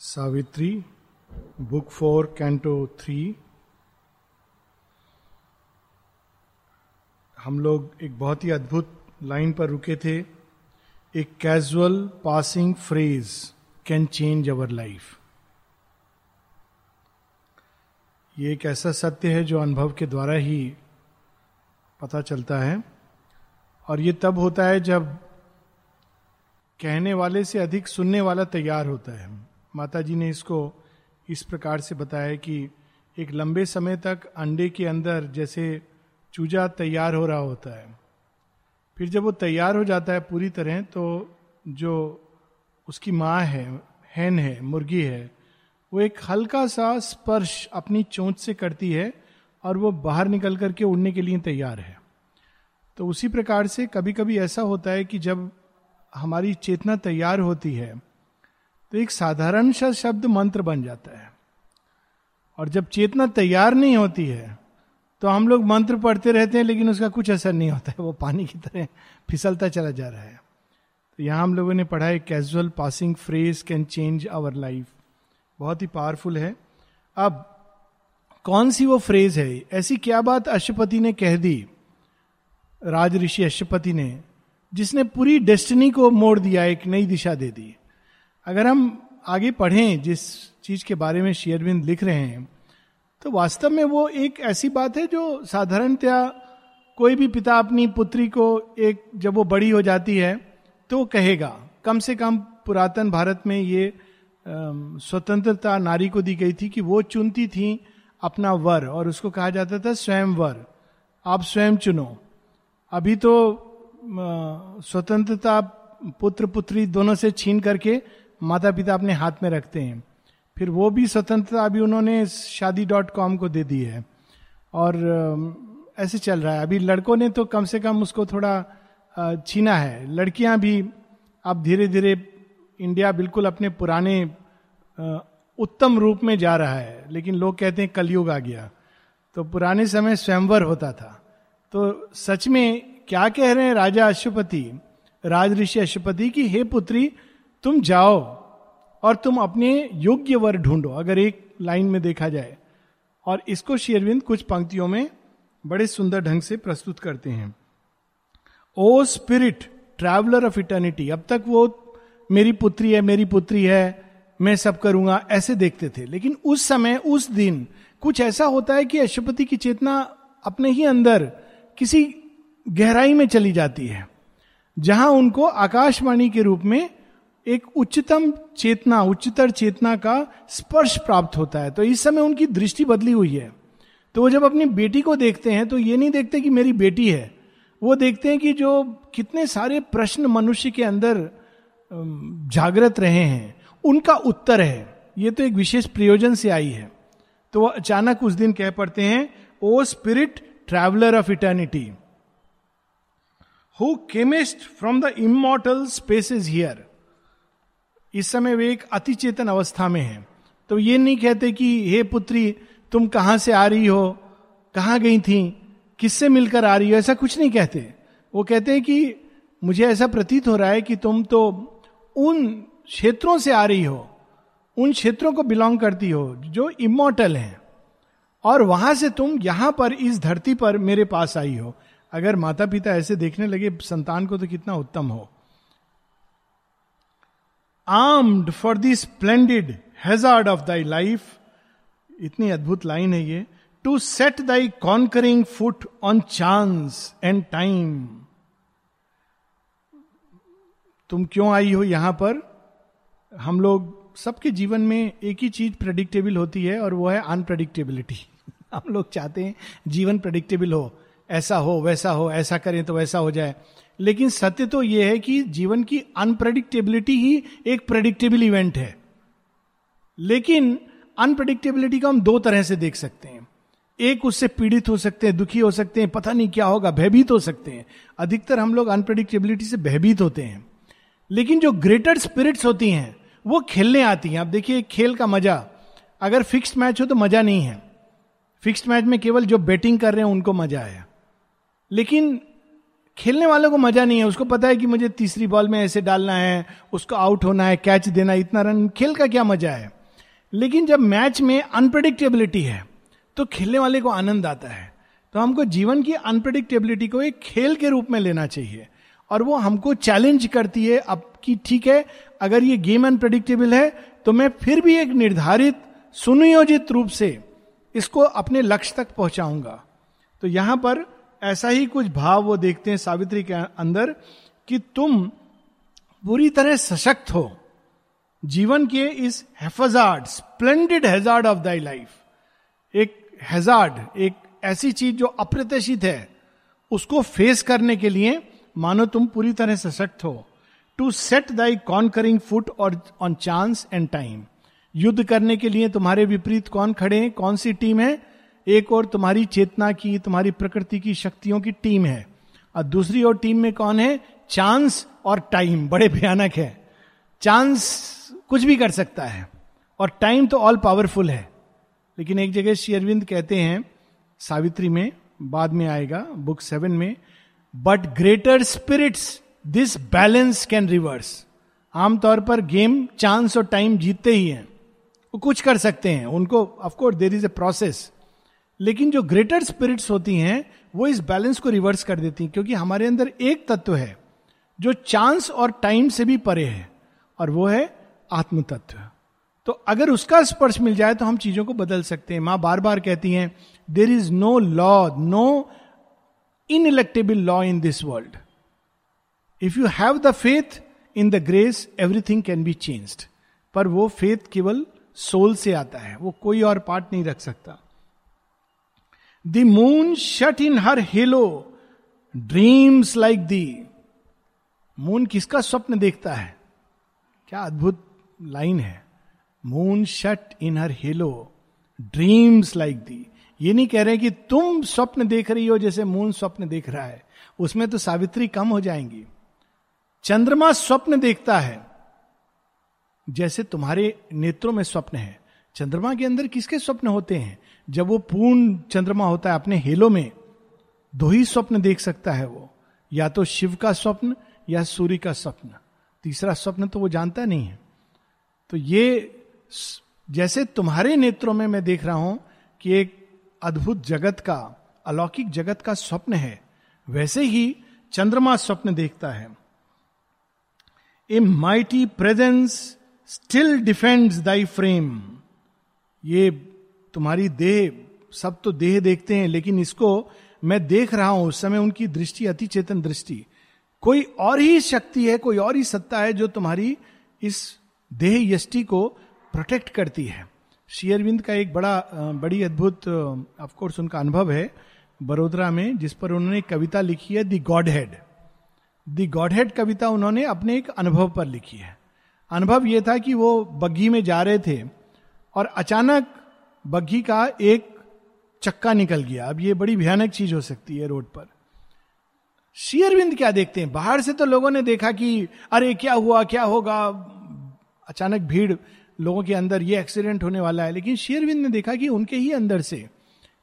Savitri, book four, canto three. हम लोग एक बहुत ही अद्भुत लाइन पर रुके थे। एक casual passing phrase can change our life ये एक ऐसा सत्य है जो अनुभव के द्वारा ही पता चलता है। और ये तब होता है जब कहने वाले से अधिक सुनने वाला तैयार होता है। माता जी ने इसको इस प्रकार से बताया कि एक लंबे समय तक अंडे के अंदर जैसे चूजा तैयार हो रहा होता है। फिर जब वो तैयार हो जाता है पूरी तरह तो जो उसकी माँ है, हैन है, मुर्गी है, वो एक हल्का सा स्पर्श अपनी चोंच से करती है और वो बाहर निकल करके उड़ने के लिए तैयार है। तो उसी प्रकार से कभी कभी ऐसा होता है कि जब हमारी चेतना तैयार होती है तो एक साधारण सा शब्द मंत्र बन जाता है। और जब चेतना तैयार नहीं होती है तो हम लोग मंत्र पढ़ते रहते हैं, लेकिन उसका कुछ असर नहीं होता है। वो पानी की तरह फिसलता चला जा रहा है। तो यहाँ हम लोगों ने पढ़ा है casual passing phrase can change our life बहुत ही पावरफुल है। अब, कौन सी वो फ्रेज है? ऐसी क्या बात अशुपति ने कह दी? राज ऋषि अशुपति ने, जिसने पूरी डेस्टिनी को मोड़ दिया, एक नई दिशा दे दी। अगर हम आगे पढ़ें जिस चीज़ के बारे में शेयरविंद लिख रहे हैं तो वास्तव में वो एक ऐसी बात है जो साधारणतया कोई भी पिता अपनी पुत्री को एक जब वो बड़ी हो जाती है तो कहेगा। कम से कम पुरातन भारत में ये स्वतंत्रता नारी को दी गई थी कि वो चुनती थी अपना वर, और उसको कहा जाता था स्वयं वर। आप स्वयं चुनो। अभी तो स्वतंत्रता पुत्र पुत्री दोनों से छीन करके माता पिता अपने हाथ में रखते हैं। फिर वो भी स्वतंत्रता अभी उन्होंने शादी डॉट कॉम को दे दी है। और ऐसे चल रहा है। अभी लड़कों ने तो कम से कम उसको थोड़ा छीना है। लड़कियाँ भी अब धीरे धीरे इंडिया बिल्कुल अपने पुराने उत्तम रूप में जा रहा है। लेकिन लोग कहते हैं कलयुग आ गया। तो पुराने समय स्वयंवर होता था। तो सच में क्या कह रहे हैं राजा अशुपति राज ऋषि अशुपति की, हे पुत्री तुम जाओ और तुम अपने योग्य वर ढूंढो, अगर एक लाइन में देखा जाए। और इसको शेरविंद कुछ पंक्तियों में बड़े सुंदर ढंग से प्रस्तुत करते हैं। O spirit, traveller of eternity, अब तक वो मेरी पुत्री है, मेरी पुत्री है, मैं सब करूँगा, ऐसे देखते थे। लेकिन उस समय, उस दिन कुछ ऐसा होता है कि अशुपति की चेतना अपने ही अंदर किसी गहराई में चली जाती है, जहाँ उनको आकाशवाणी के रूप में एक उच्चतम चेतना, उच्चतर चेतना का स्पर्श प्राप्त होता है। तो इस समय उनकी दृष्टि बदली हुई है। तो वो जब अपनी बेटी को देखते हैं तो ये नहीं देखते कि मेरी बेटी है। वो देखते हैं कि जो कितने सारे प्रश्न मनुष्य के अंदर जागृत रहे हैं, उनका उत्तर है। ये तो एक विशेष प्रयोजन से आई है। तो वो अचानक उस दिन कह पड़ते हैं, O spirit traveller of eternity, who camest from the immortal spaces here इस समय वे एक अति चेतन अवस्था में हैं। तो ये नहीं कहते कि, हे पुत्री, तुम कहाँ से आ रही हो? कहाँ गई थी? किससे मिलकर आ रही हो? ऐसा कुछ नहीं कहते। वो कहते हैं कि, मुझे ऐसा प्रतीत हो रहा है कि तुम तो उन क्षेत्रों से आ रही हो, उन क्षेत्रों को बिलोंग करती हो, जो इमोटल हैं, और वहाँ से तुम यहाँ पर इस धरती पर मेरे पास आई हो। अगर माता पिता ऐसे देखने लगे, संतान को तो कितना उत्तम हो। Armed for the splendid hazard of thy life इतनी अद्भुत लाइन है ये। To set thy conquering foot on chance and time तुम क्यों आई हो यहाँ पर? हम लोग सबके जीवन में एक ही चीज़ प्रडिक्टेबल होती है और वो है अनप्रडिक्टेबिलिटी हम लोग चाहते हैं जीवन प्रडिक्टेबल हो। ऐसा हो, वैसा हो, ऐसा करें तो वैसा हो जाए। लेकिन सत्य तो यह है कि जीवन की अनप्रडिक्टेबिलिटी ही एक प्रडिक्टेबल इवेंट है। लेकिन अनप्रडिक्टेबिलिटी को हम दो तरह से देख सकते हैं। एक उससे पीड़ित हो सकते हैं, दुखी हो सकते हैं, पता नहीं क्या होगा, भयभीत हो सकते हैं। अधिकतर हम लोग अनप्रडिक्टेबिलिटी से भयभीत होते हैं। लेकिन जो ग्रेटर स्पिरिट्स होती हैं, वो खेलने आती हैं। आप देखिए खेल का मज़ा। अगर फिक्स्ड मैच हो तो मज़ा नहीं है। फिक्स्ड मैच में केवल जो बैटिंग कर रहे हैं, उनको मज़ा है लेकिन खेलने वालों को मज़ा नहीं है। उसको पता है कि मुझे तीसरी बॉल में ऐसे डालना है, उसको आउट होना है, कैच देना इतना रन, खेल का क्या मज़ा है? लेकिन जब मैच में अनप्रडिक्टेबिलिटी है तो खेलने वाले को आनंद आता है। तो हमको जीवन की अनप्रडिक्टेबिलिटी को एक खेल के रूप में लेना चाहिए। और वो हमको चैलेंज करती है अब कि ठीक है, अगर ये गेम अनप्रडिक्टेबल है तो मैं फिर भी एक निर्धारित, सुनियोजित रूप से इसको अपने लक्ष्य तक पहुंचाऊँगा। तो यहाँ पर ऐसा ही कुछ भाव वो देखते हैं सावित्री के अंदर कि तुम पूरी तरह सशक्त हो। जीवन के इस haphazard, splendid hazard of thy life, एक हेजार्ड, एक ऐसी चीज़ जो अप्रत्याशित है, उसको फेस करने के लिए मानो तुम पूरी तरह सशक्त हो। To set thy conquering foot और, ऑन चांस एंड टाइम। युद्ध करने के लिए तुम्हारे विपरीत कौन खड़े हैं? कौन सी टीम है? एक और तुम्हारी चेतना की, तुम्हारी प्रकृति की शक्तियों की टीम है। और दूसरी ओर टीम में कौन है? चांस और टाइम। बड़े भयानक है। चांस कुछ भी कर सकता है। और टाइम तो ऑल पावरफुल है। लेकिन एक जगह श्री अरविंद कहते हैं, सावित्री में, बाद में आएगा बुक सेवन में but greater spirits this balance can reverse आमतौर पर गेम चांस और टाइम जीतते ही हैं। वो कुछ कर सकते हैं। उनको of course there is a process लेकिन जो ग्रेटर स्पिरिट्स होती हैं, वो इस बैलेंस को रिवर्स कर देती हैं, क्योंकि हमारे अंदर एक तत्व है, जो चांस और टाइम से भी परे है, और वो है आत्म तत्व तो अगर उसका स्पर्श मिल जाए तो हम चीज़ों को बदल सकते हैं। माँ बार बार कहती हैं there is no law no ineluctable law in this world if you have the faith in the grace everything can be changed पर वो फेथ केवल सोल से आता है, वो कोई और पार्ट नहीं रख सकता। The moon shut in her halo dreams like the moon किसका स्वप्न देखता है? क्या अद्भुत लाइन है। Moon shut in her halo dreams like thee ये नहीं कह रहे कि तुम स्वप्न देख रही हो जैसे मून स्वप्न देख रहा है। उसमें तो सावित्री कम हो जाएँगी। चंद्रमा स्वप्न देखता है, जैसे तुम्हारे नेत्रों में स्वप्न है। चंद्रमा के अंदर किसके स्वप्न होते हैं? जब वो पूर्ण चंद्रमा होता है अपने हेलो में, दो ही स्वप्न देख सकता है वो। या तो शिव का स्वप्न, या सूर्य का स्वप्न। तीसरा स्वप्न तो वो जानता नहीं है। तो ये जैसे तुम्हारे नेत्रों में मैं देख रहा हूँ कि एक अद्भुत जगत का, अलौकिक जगत का स्वप्न है, वैसे ही चंद्रमा स्वप्न देखता है। A mighty presence still defends thy frame ये तुम्हारी देह, सब तो देह देखते हैं, लेकिन इसको मैं देख रहा हूँ, उस समय उनकी दृष्टि, अति चेतन दृष्टि। कोई और ही शक्ति है, कोई और ही सत्ता है, जो तुम्हारी इस देह यष्टि को प्रोटेक्ट करती है। शेयरविंद का एक बड़ा बड़ी अद्भुत ऑफकोर्स उनका अनुभव है, बड़ोदरा में, जिस पर उन्होंने कविता लिखी है the godhead the godhead कविता उन्होंने अपने एक अनुभव पर लिखी है। अनुभव यह था कि वो बग्घी में जा रहे थे और अचानक बग्घी का एक चक्का निकल गया। अब ये बड़ी भयानक चीज़ हो सकती है रोड पर। शेयरविंद क्या देखते हैं? बाहर से तो लोगों ने देखा कि, अरे, क्या हुआ, क्या होगा? अचानक भीड़ लोगों के अंदर, ये एक्सीडेंट होने वाला है। लेकिन शेयरविंद ने देखा कि उनके ही अंदर से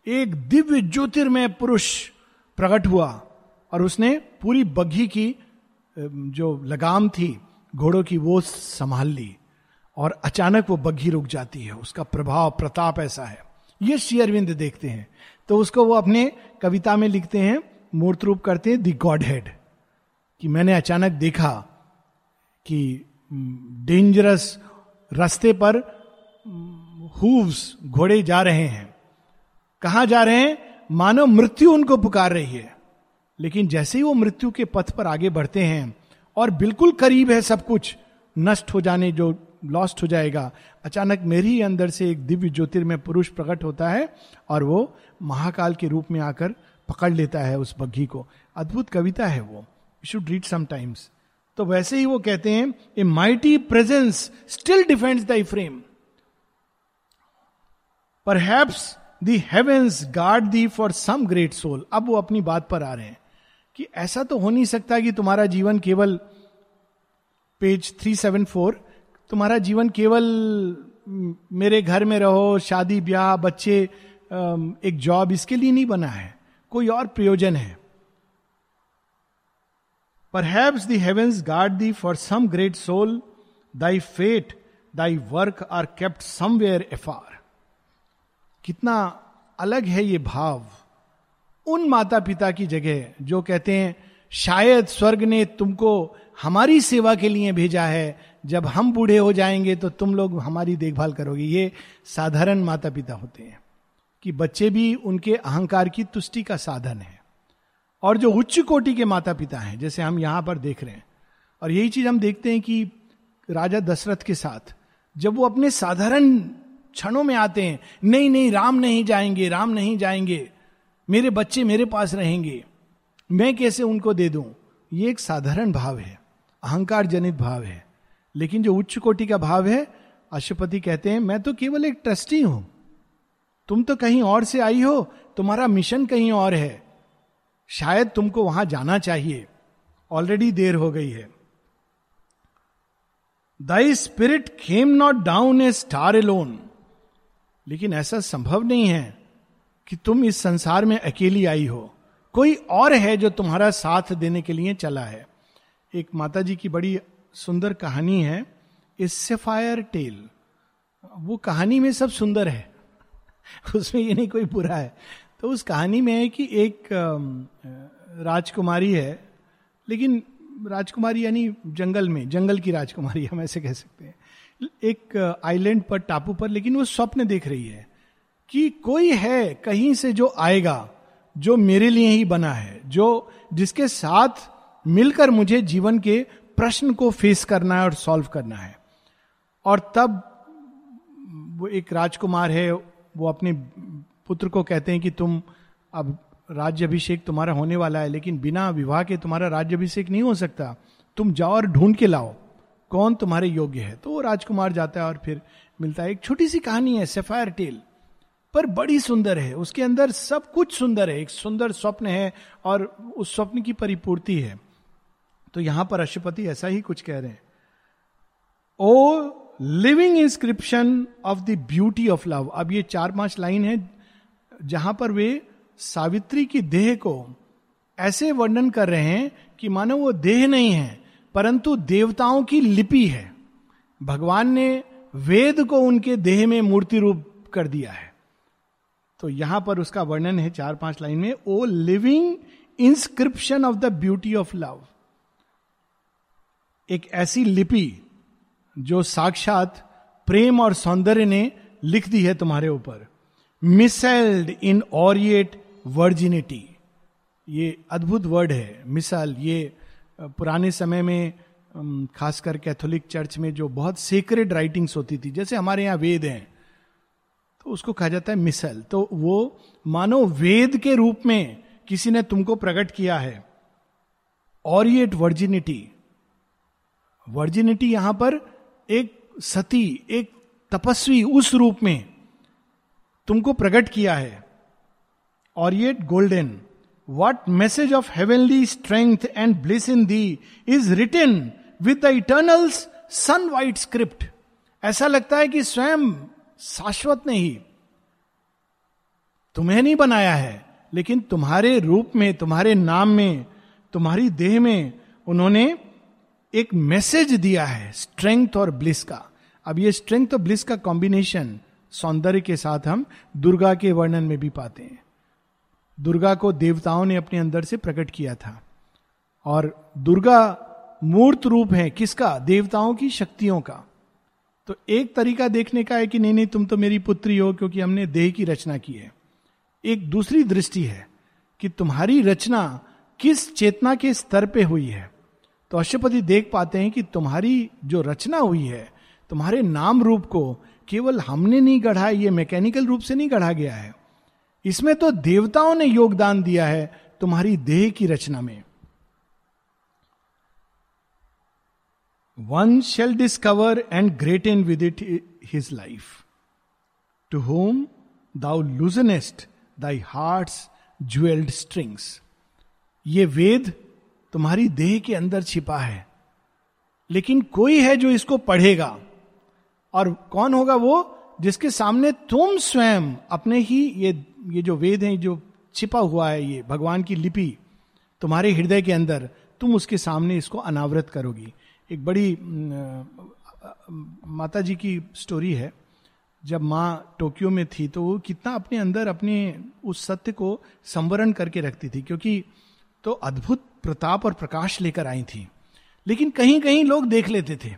एक दिव्य ज्योतिर्मय पुरुष प्रकट हुआ और उसने पूरी बग्घी की जो लगाम थी, घोड़ों की, वो संभाल ली। और अचानक वो बग्घी रुक जाती है, उसका प्रभाव, प्रताप ऐसा है। ये श्री अरविंद देखते हैं। तो उसको वो अपने कविता में लिखते हैं, मूर्त रूप करते हैं, दी गॉड हेड कि मैंने अचानक देखा कि डेंजरस रास्ते पर हुव्स घोड़े जा रहे हैं। कहा जा रहे हैं? मानव मृत्यु उनको पुकार रही है। लेकिन जैसे ही वो मृत्यु के पथ पर आगे बढ़ते हैं, और बिल्कुल करीब है सब कुछ, नष्ट हो जाने जो लॉस्ट हो जाएगा। अचानक मेरे ही अंदर से एक दिव्य ज्योतिर्मय पुरुष प्रकट होता है और वो महाकाल के रूप में आकर पकड़ लेता है उस बग्घी को। अद्भुत कविता है वो। शुड रीड समटाइम्स तो वैसे ही वो कहते हैं a mighty presence still defends thy frame perhaps the heavens guard thee for some great soul अब वो अपनी बात पर आ रहे हैं कि ऐसा तो हो नहीं सकता कि तुम्हारा जीवन केवल पेज थ्री सेवन फोर तुम्हारा जीवन केवल मेरे घर में रहो, शादी, ब्याह, बच्चे एक जॉब इसके लिए नहीं बना है। कोई और प्रयोजन है। Perhaps the heavens guard thee for some great soul thy fate thy work are kept somewhere afar कितना अलग है ये भाव उन माता पिता की जगह जो कहते हैं, शायद स्वर्ग ने तुमको हमारी सेवा के लिए भेजा है जब हम बूढ़े हो जाएँगे तो तुम लोग हमारी देखभाल करोगे। ये साधारण माता पिता होते हैं कि बच्चे भी उनके अहंकार की तुष्टि का साधन है। और जो उच्च कोटि के माता पिता हैं, जैसे हम यहाँ पर देख रहे हैं, और यही चीज़ हम देखते हैं कि राजा दशरथ के साथ जब वो अपने साधारण क्षणों में आते हैं, नहीं नहीं, राम नहीं जाएँगे, राम नहीं जाएँगे, मेरे बच्चे मेरे पास रहेंगे, मैं कैसे उनको दे दूँ? ये एक साधारण भाव है, अहंकार जनित भाव है। लेकिन जो उच्च कोटि का भाव है, अशुपति कहते हैं, मैं तो केवल एक ट्रस्टी हूँ। तुम तो कहीं और से आई हो, तुम्हारा मिशन कहीं और है। शायद तुमको वहाँ जाना चाहिए। ऑलरेडी देर हो गई है। Thy spirit came not down a star alone. लेकिन ऐसा संभव नहीं है कि तुम इस संसार में अकेली आई हो। कोई और है जो तुम्हारा साथ देने के लिए चला है। एक माता जी की बड़ी सुंदर कहानी है, इस सेफायर टेल वो कहानी में सब सुंदर है। उसमें ये नहीं कोई बुरा है। तो उस कहानी में है कि एक राजकुमारी है, लेकिन राजकुमारी यानी जंगल में, जंगल की राजकुमारी हम ऐसे कह सकते हैं। एक आइलैंड पर, टापू पर, लेकिन वो स्वप्न देख रही है कि कोई है कहीं से जो आएगा, जो मेरे लिए ही बना है, जो जिसके साथ मिलकर मुझे जीवन के प्रश्न को फेस करना है और सॉल्व करना है। और तब वो एक राजकुमार है, वो अपने पुत्र को कहते हैं कि तुम अब राज्य अभिषेक तुम्हारा होने वाला है, लेकिन बिना विवाह के तुम्हारा राज्य अभिषेक नहीं हो सकता। तुम जाओ और ढूंढ के लाओ, कौन तुम्हारे योग्य है। तो वो राजकुमार जाता है और फिर मिलता है। एक छोटी सी कहानी है सेफायर टेल पर बड़ी सुंदर है। उसके अंदर सब कुछ सुंदर है। एक सुंदर स्वप्न है और उस स्वप्न की परिपूर्ति है। तो यहाँ पर अशुपति ऐसा ही कुछ कह रहे हैं। O living inscription of the beauty of love अब ये चार पाँच लाइन है जहाँ पर वे सावित्री की देह को ऐसे वर्णन कर रहे हैं कि मानो वो देह नहीं है, परंतु देवताओं की लिपि है। भगवान ने वेद को उनके देह में मूर्ति रूप कर दिया है। तो यहाँ पर उसका वर्णन है चार पाँच लाइन में O living inscription of the beauty of love एक ऐसी लिपि जो साक्षात प्रेम और सौंदर्य ने लिख दी है तुम्हारे ऊपर। मिसल्ड इन ऑरिएट वर्जिनिटी। ये अद्भुत वर्ड है मिसाल ये पुराने समय में खासकर कैथोलिक चर्च में जो बहुत सीक्रेट राइटिंग्स होती थी, जैसे हमारे यहाँ वेद हैं तो उसको कहा जाता है मिसल तो वो, मानो वेद के रूप में किसी ने तुमको प्रकट किया है, ऑरिएट वर्जिनिटी। वर्जिनिटी यहाँ पर एक सती, एक तपस्वी उस रूप में तुमको प्रकट किया है। और ये golden what message of heavenly strength and bliss in thee is written with the eternal's sun white script ऐसा लगता है कि स्वयं शाश्वत ने ही तुम्हें नहीं बनाया है, लेकिन तुम्हारे रूप में, तुम्हारे नाम में, तुम्हारी देह में उन्होंने एक मैसेज दिया है स्ट्रेंथ और ब्लिस का। अब ये स्ट्रेंथ और ब्लिस का कॉम्बिनेशन सौंदर्य के साथ हम दुर्गा के वर्णन में भी पाते हैं। दुर्गा को देवताओं ने अपने अंदर से प्रकट किया था। और दुर्गा मूर्त रूप है किसका? देवताओं की शक्तियों का। तो एक तरीका देखने का है कि नहीं नहीं, तुम तो मेरी पुत्री हो क्योंकि हमने देह की रचना की है। एक दूसरी दृष्टि है कि तुम्हारी रचना किस चेतना के स्तर पे हुई है? तो अशुपति देख पाते हैं कि तुम्हारी जो रचना हुई है, तुम्हारे नाम रूप को केवल हमने नहीं गढ़ा ये मैकेनिकल रूप से नहीं गढ़ा गया है। इसमें तो देवताओं ने योगदान दिया है तुम्हारी देह की रचना में। One shall discover and great in with it his life to home thou loosenest thy heart jewelled strings ये वेद तुम्हारी देह के अंदर छिपा है। लेकिन कोई है जो इसको पढ़ेगा? और कौन होगा वो जिसके सामने तुम स्वयं अपने ही ये ये जो वेद है, जो छिपा हुआ है ये भगवान की लिपि तुम्हारे हृदय के अंदर, तुम उसके सामने इसको अनावृत करोगी। एक बड़ी माता जी की स्टोरी है। जब माँ टोक्यो में थी तो वो कितना अपने अंदर अपने उस सत्य को संवरण करके रखती थी, क्योंकि तो अद्भुत प्रताप और प्रकाश लेकर आई थी। लेकिन कहीं कहीं लोग देख लेते थे।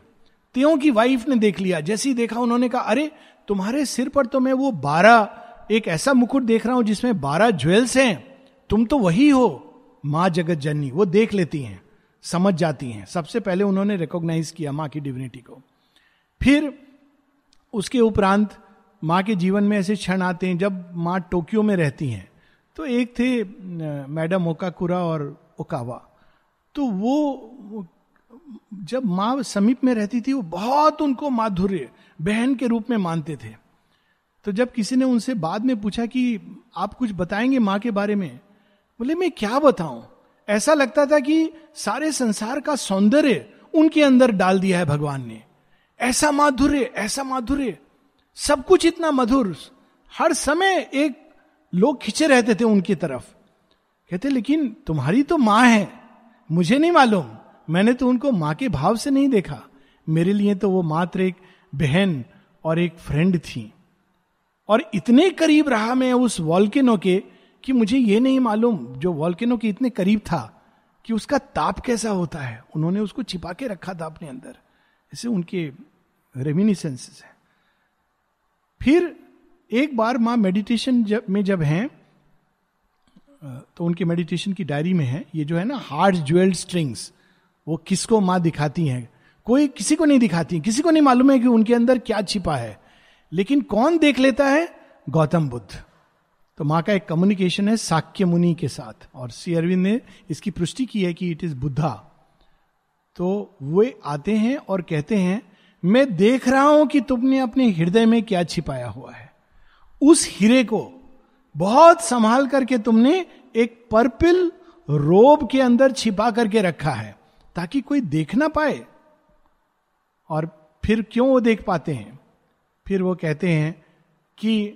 त्यों की वाइफ ने देख लिया। जैसे ही देखा, उन्होंने कहा, अरे, तुम्हारे सिर पर तो मैं वो बारह, एक ऐसा मुकुट देख रहा हूँ जिसमें बारह ज्वेल्स हैं। तुम तो वही हो, माँ जगत जननी वो देख लेती हैं, समझ जाती हैं। सबसे पहले उन्होंने रिकॉग्नाइज किया माँ की डिविनिटी को। फिर उसके उपरांत माँ के जीवन में ऐसे क्षण आते हैं जब माँ टोक्यो में रहती हैं। तो एक थे मैडम ओकाकुरा और ओकावा तो वो जब माँ समीप में रहती थी, वो बहुत उनको माधुर्य, बहन के रूप में मानते थे। तो जब किसी ने उनसे बाद में पूछा कि आप कुछ बताएँगे माँ के बारे में? बोले, मैं क्या बताऊँ? ऐसा लगता था कि सारे संसार का सौंदर्य उनके अंदर डाल दिया है भगवान ने। ऐसा माधुर्य ऐसा माधुर्य। सब कुछ इतना मधुर। हर समय एक लोग खिंचे रहते थे उनकी तरफ़। कहते, लेकिन तुम्हारी तो माँ है। मुझे नहीं मालूम। मैंने तो उनको माँ के भाव से नहीं देखा। मेरे लिए तो वो मात्र एक बहन और एक फ्रेंड थी। और इतने करीब रहा मैं उस वॉल्केनो के कि मुझे ये नहीं मालूम जो वॉल्केनो के इतने करीब था कि उसका ताप कैसा होता है। उन्होंने उसको छिपा के रखा था अपने अंदर। ऐसे उनके रेमिनिसेंसेस है। फिर एक बार माँ मेडिटेशन जब में जब हैं तो उनके मेडिटेशन की डायरी में है, ये जो है ना हार्ड ज्वेल्ड स्ट्रिंग्स वो किसको माँ दिखाती हैं? कोई किसी को नहीं दिखाती, किसी को नहीं मालूम है कि उनके अंदर क्या छिपा है। लेकिन कौन देख लेता है? गौतम बुद्ध। तो माँ का एक कम्युनिकेशन है साक्य मुनि के साथ, और सी अरविंद ने इसकी पुष्टि की है कि इट इज़ बुद्धा तो वे आते हैं और कहते हैं, मैं देख रहा हूँ कि तुमने अपने हृदय में क्या छिपाया हुआ है। उस हीरे को बहुत संभाल करके तुमने एक पर्पल रोब के अंदर छिपा करके रखा है, ताकि कोई देख ना पाए। और फिर क्यों वो देख पाते हैं? फिर वो कहते हैं कि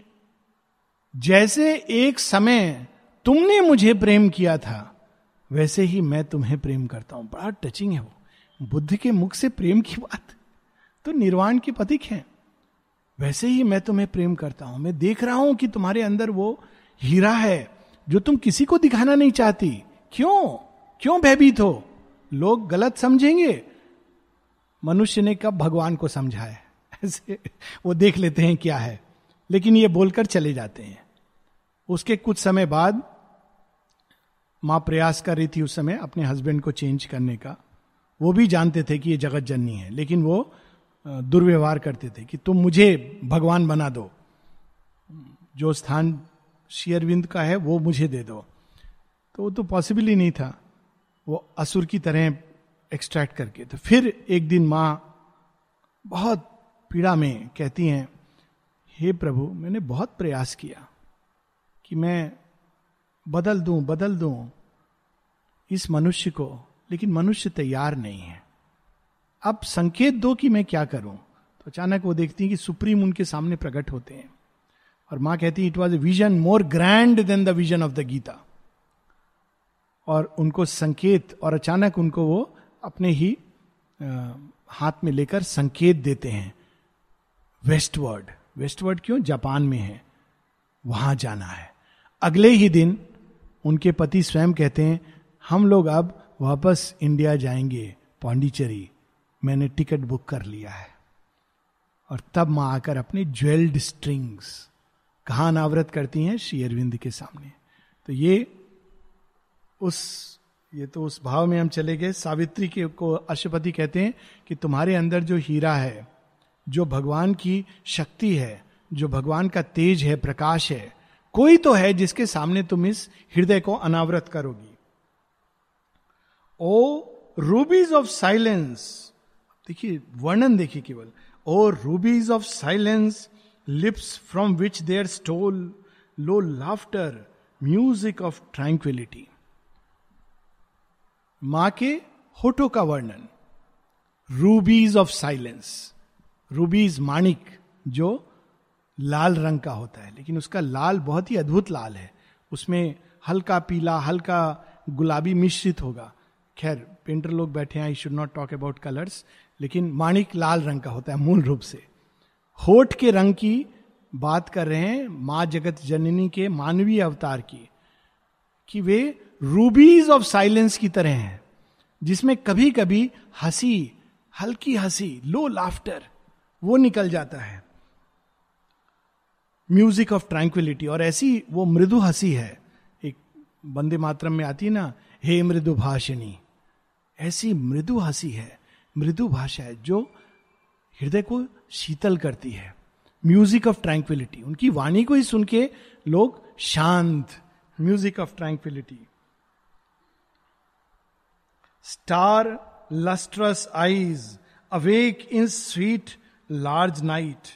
जैसे एक समय तुमने मुझे प्रेम किया था, वैसे ही मैं तुम्हें प्रेम करता हूँ। बड़ा टचिंग है वो। बुद्ध के मुख से प्रेम की बात। तो निर्वाण के प्रतीक है। वैसे ही मैं तुम्हें प्रेम करता हूँ। मैं देख रहा हूँ कि तुम्हारे अंदर वो हीरा है, जो तुम किसी को दिखाना नहीं चाहती। क्यों? क्यों भयभीत हो? लोग गलत समझेंगे। मनुष्य ने कब भगवान को समझा है ऐसे वो देख लेते हैं क्या है। लेकिन ये बोलकर चले जाते हैं। उसके कुछ समय बाद माँ प्रयास कर रही थी उस समय अपने हस्बैंड को चेंज करने का। वो भी जानते थे कि ये जगत जननी है, लेकिन वो दुर्व्यवहार करते थे कि तुम मुझे भगवान बना दो। जो स्थान शेयरविंद का है, वो मुझे दे दो। तो वो तो पॉसिबल ही नहीं था। वो असुर की तरह एक्सट्रैक्ट करके। तो फिर एक दिन माँ बहुत पीड़ा में कहती हैं, हे प्रभु, मैंने बहुत प्रयास किया कि मैं बदल दूँ बदल दूँ इस मनुष्य को, लेकिन मनुष्य तैयार नहीं है। अब संकेत दो कि मैं क्या करूँ? तो अचानक वो देखती है कि सुप्रीम उनके सामने प्रकट होते हैं। और माँ कहती है it was a vision more grand than the vision of the Gita और उनको संकेत और अचानक उनको वो अपने ही आ, हाथ में लेकर संकेत देते हैं। वेस्टवर्ड वेस्टवर्ड क्यों? जापान में है। वहाँ जाना है। अगले ही दिन उनके पति स्वयं कहते हैं हम लोग अब वापस इंडिया जाएँगे पांडिचेरी। मैंने टिकट बुक कर लिया है। और तब माँ आकर अपने ज्वेल्ड स्ट्रिंग्स कहा अनावृत करती हैं श्री अरविंद के सामने। तो ये उस, ये तो उस भाव में हम चले गए। सावित्री के को अशुपति कहते हैं कि तुम्हारे अंदर जो हीरा है, जो भगवान की शक्ति है, जो भगवान का तेज है, प्रकाश है, कोई तो है जिसके सामने तुम इस हृदय को अनावृत करोगी। ओ रूबीज ऑफ़ साइलेंस देखिए, वर्णन देखिए केवल। और rubies of silence lips from which there stole low laughter music of tranquillity माँ के होठों का वर्णन। रूबीज ऑफ़ साइलेंस रूबीज माणिक, जो लाल रंग का होता है। लेकिन उसका लाल बहुत ही अद्भुत लाल है। उसमें हल्का पीला, हल्का गुलाबी मिश्रित होगा। खैर पेंटर लोग बैठे हैं I should not talk about colours लेकिन माणिक लाल रंग का होता है, मूल रूप से। होठ के रंग की बात कर रहे हैं, माँ जगत जननी के मानवीय अवतार की, कि वे रूबीज ऑफ़ साइलेंस की तरह हैं, जिसमें कभी कभी हँसी, हल्की हँसी, लो लाफ्टर वो निकल जाता है। म्यूज़िक ऑफ़ ट्रैंक्विलिटी और ऐसी वो मृदु हँसी है। एक बंदे मातरम में आती ना, हे मृदु भाषिणी, ऐसी मृदु हँसी है। मृदु भाषा है, जो हृदय को शीतल करती है। म्यूज़िक ऑफ़ ट्रैंक्विलिटी उनकी वाणी को ही सुन के लोग शांत। Music of tranquillity star lustrous eyes awake in sweet large night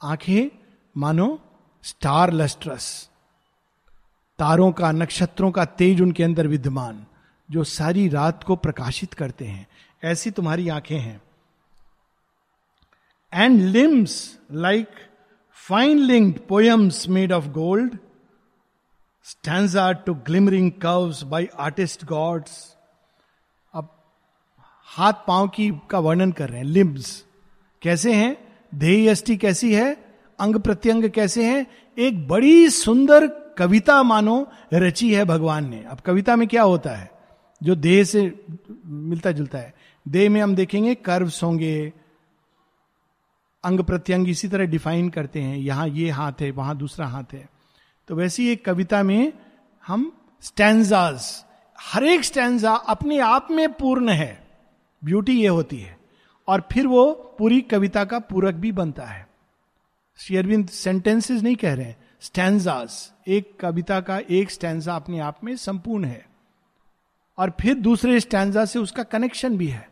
आँखें मानो स्टार लस्ट्रस तारों का, नक्षत्रों का तेज उनके अंदर विद्यमान, जो सारी रात को प्रकाशित करते हैं। ऐसी तुम्हारी आँखें हैं। And limbs like fine linked poems made of gold stanza'd to glimmering curves by artist gods अब हाथ पाँव की का वर्णन कर रहे हैं लिम्स कैसे हैं? ध्येयष्टि कैसी है? अंग प्रत्यंग कैसे हैं? एक बड़ी सुंदर कविता मानो रची है भगवान ने। अब कविता में क्या होता है? जो देह से मिलता जुलता है। देह में हम देखेंगे कर्व्स होंगे, अंग प्रत्यंग इसी तरह डिफाइन करते हैं, यहाँ ये हाथ है, वहाँ दूसरा हाथ है। तो वैसी एक कविता में हम स्टैंजाज हर एक स्टैंजा अपने आप में पूर्ण है ब्यूटी ये होती है, और फिर वो पूरी कविता का पूरक भी बनता है। शेयरविंद सेंटेंसेस नहीं कह रहे हैं स्टैंजाज एक कविता का एक स्टैंजा अपने आप में संपूर्ण है, और फिर दूसरे स्टैंजा से उसका कनेक्शन भी है।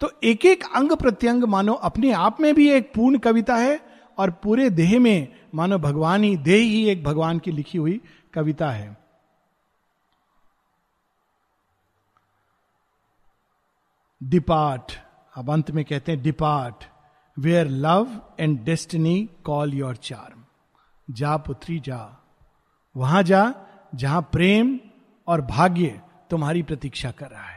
तो एक एक अंग प्रत्यंग मानो अपने आप में भी एक पूर्ण कविता है और पूरे देह में मानो भगवान ही, देह ही एक भगवान की लिखी हुई कविता है। डिपार्ट अब अंत में कहते हैं depart where love and destiny call your charm जा पुत्री, जा। वहाँ जा जहाँ प्रेम और भाग्य तुम्हारी प्रतीक्षा कर रहा है।